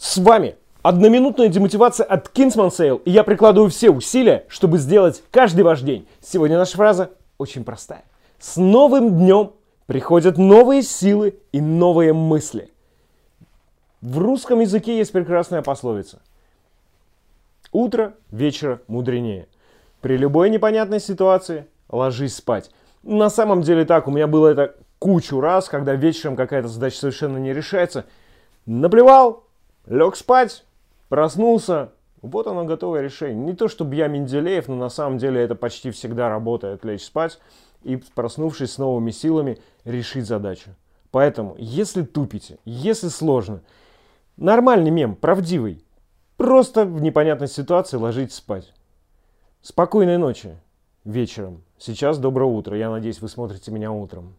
С вами одноминутная демотивация от Kingsman Sale, и я прикладываю все усилия, чтобы сделать каждый ваш день. Сегодня наша фраза очень простая. С новым днем приходят новые силы и новые мысли. В русском языке есть прекрасная пословица. Утро вечера мудренее. При любой непонятной ситуации ложись спать. На самом деле так, у меня было это кучу раз, когда вечером какая-то задача совершенно не решается. Наплевал, лег спать, проснулся, вот оно готовое решение. Не то чтобы я Менделеев, но на самом деле это почти всегда работает, лечь спать и, проснувшись с новыми силами, решить задачу. Поэтому, если тупите, если сложно, нормальный мем, правдивый, просто в непонятной ситуации ложитесь спать. Спокойной ночи вечером. Сейчас доброе утро. Я надеюсь, вы смотрите меня утром.